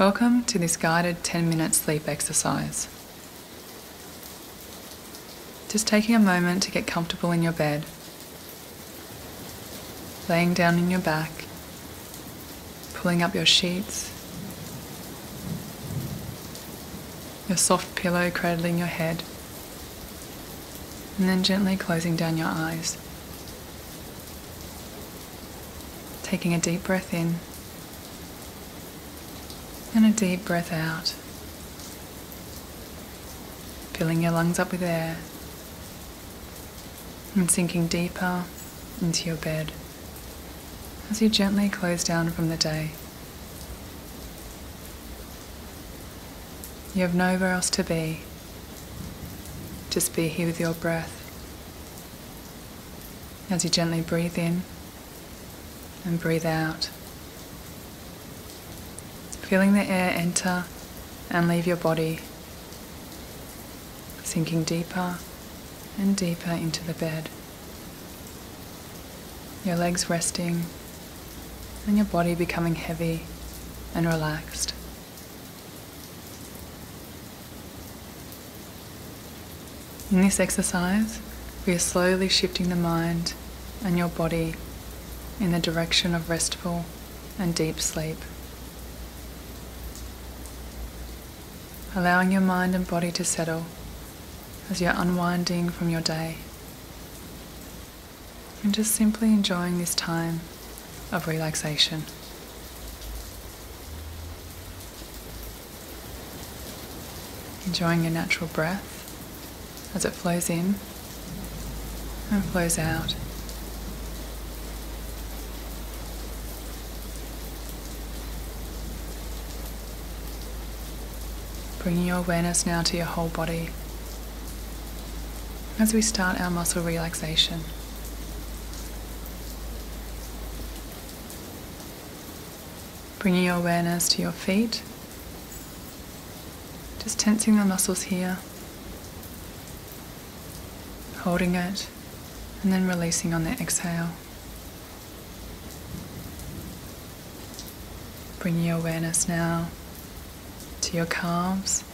Welcome to this guided 10 minute sleep exercise. Just taking a moment to get comfortable in your bed, laying down in your back, pulling up your sheets, your soft pillow cradling your head, and then gently closing down your eyes. Taking a deep breath in and a deep breath out. Filling your lungs up with air and sinking deeper into your bed as you gently close down from the day. You have nowhere else to be. Just be here with your breath as you gently breathe in and breathe out feeling the air enter and leave your body, sinking deeper and deeper into the bed. Your legs resting and your body becoming heavy and relaxed. In this exercise, we are slowly shifting the mind and your body in the direction of restful and deep sleep. Allowing your mind and body to settle as you're unwinding from your day. And just simply enjoying this time of relaxation. Enjoying your natural breath as it flows in and flows out. Bringing your awareness now to your whole body. As we start our muscle relaxation. Bringing your awareness to your feet, just tensing the muscles here, holding it, and then releasing on the exhale. Bringing your awareness now to your calves,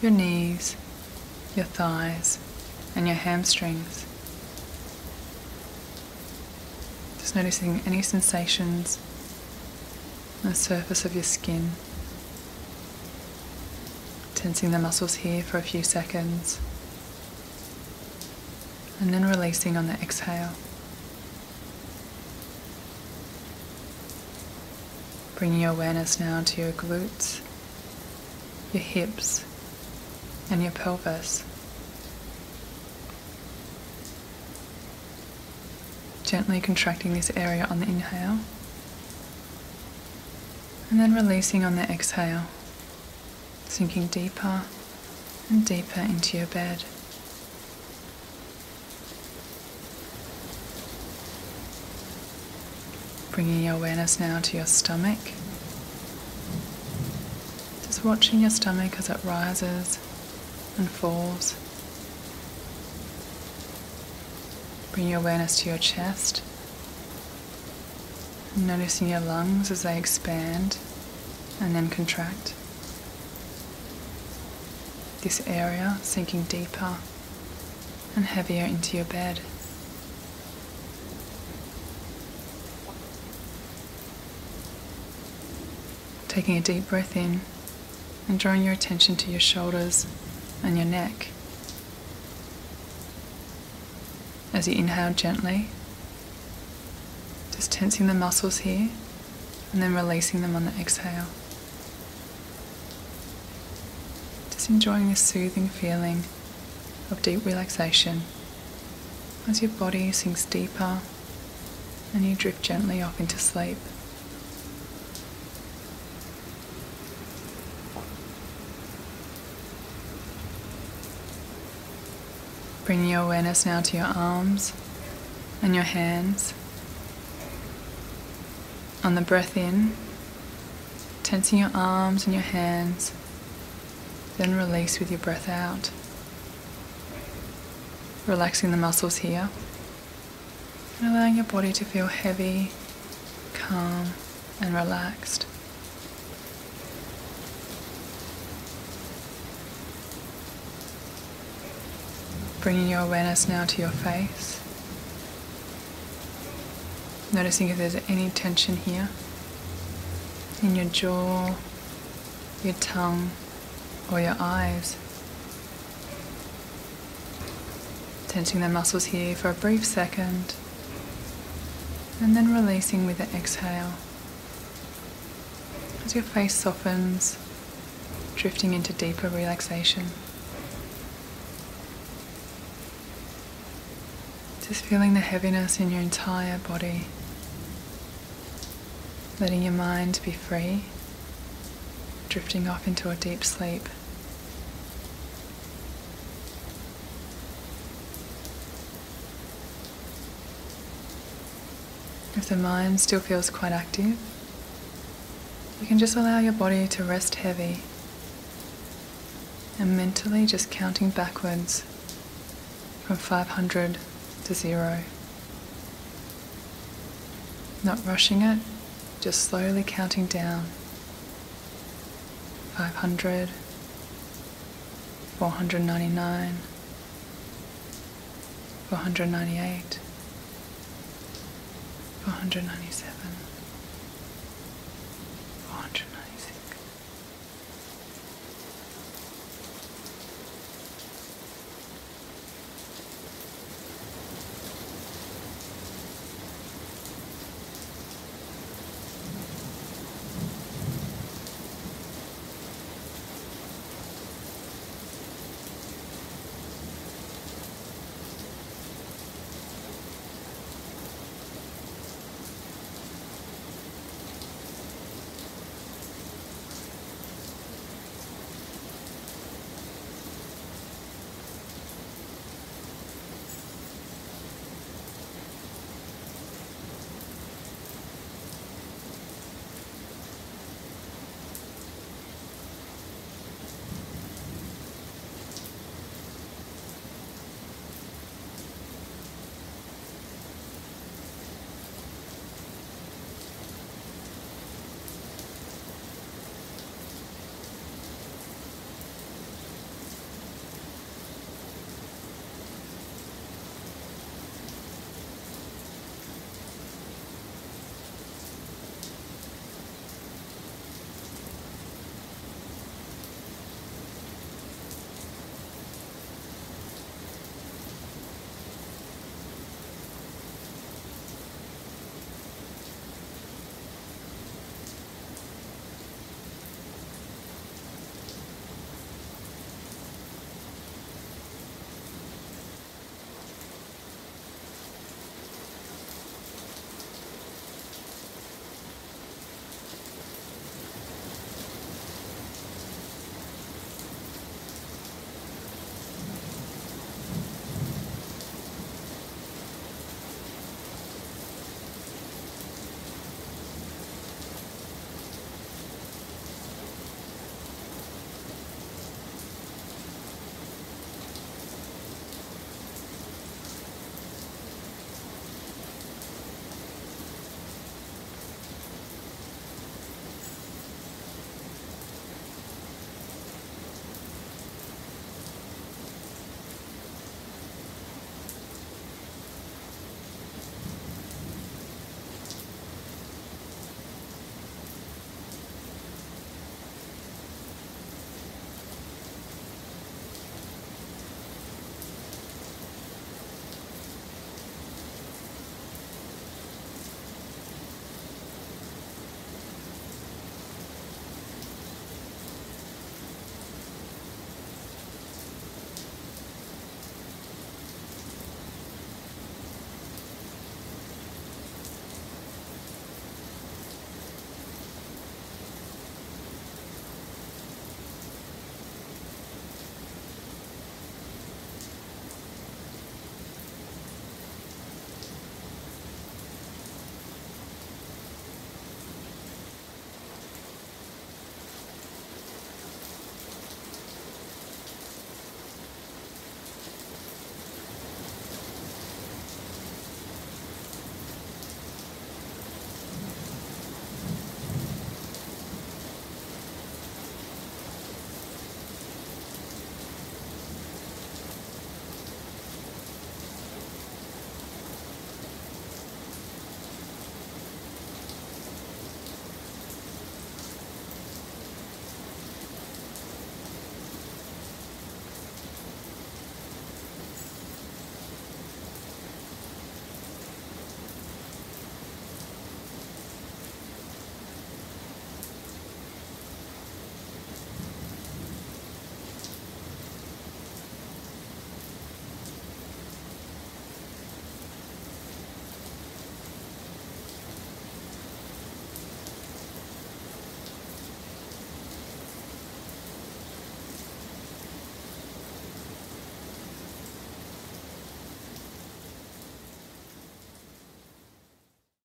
your knees, your thighs, and your hamstrings. Just noticing any sensations on the surface of your skin. Tensing the muscles here for a few seconds. And then releasing on the exhale. Bringing your awareness now to your glutes your hips, and your pelvis. Gently contracting this area on the inhale, and then releasing on the exhale, sinking deeper and deeper into your bed. Bringing your awareness now to your stomach watching your stomach as it rises and falls. Bring your awareness to your chest. Noticing your lungs as they expand and then contract. This area sinking deeper and heavier into your bed. Taking a deep breath in and drawing your attention to your shoulders and your neck. As you inhale gently, just tensing the muscles here and then releasing them on the exhale. Just enjoying this soothing feeling of deep relaxation as your body sinks deeper and you drift gently off into sleep. Bringing your awareness now to your arms and your hands. On the breath in, tensing your arms and your hands, then release with your breath out. Relaxing the muscles here and allowing your body to feel heavy, calm, and relaxed. Bringing your awareness now to your face. Noticing if there's any tension here in your jaw, your tongue, or your eyes. Tensing the muscles here for a brief second, and then releasing with the exhale. As your face softens, drifting into deeper relaxation. Just feeling the heaviness in your entire body. Letting your mind be free, drifting off into a deep sleep. If the mind still feels quite active, you can just allow your body to rest heavy and mentally just counting backwards from 500 to zero. Not rushing it, just slowly counting down 500, 499, 498, 497.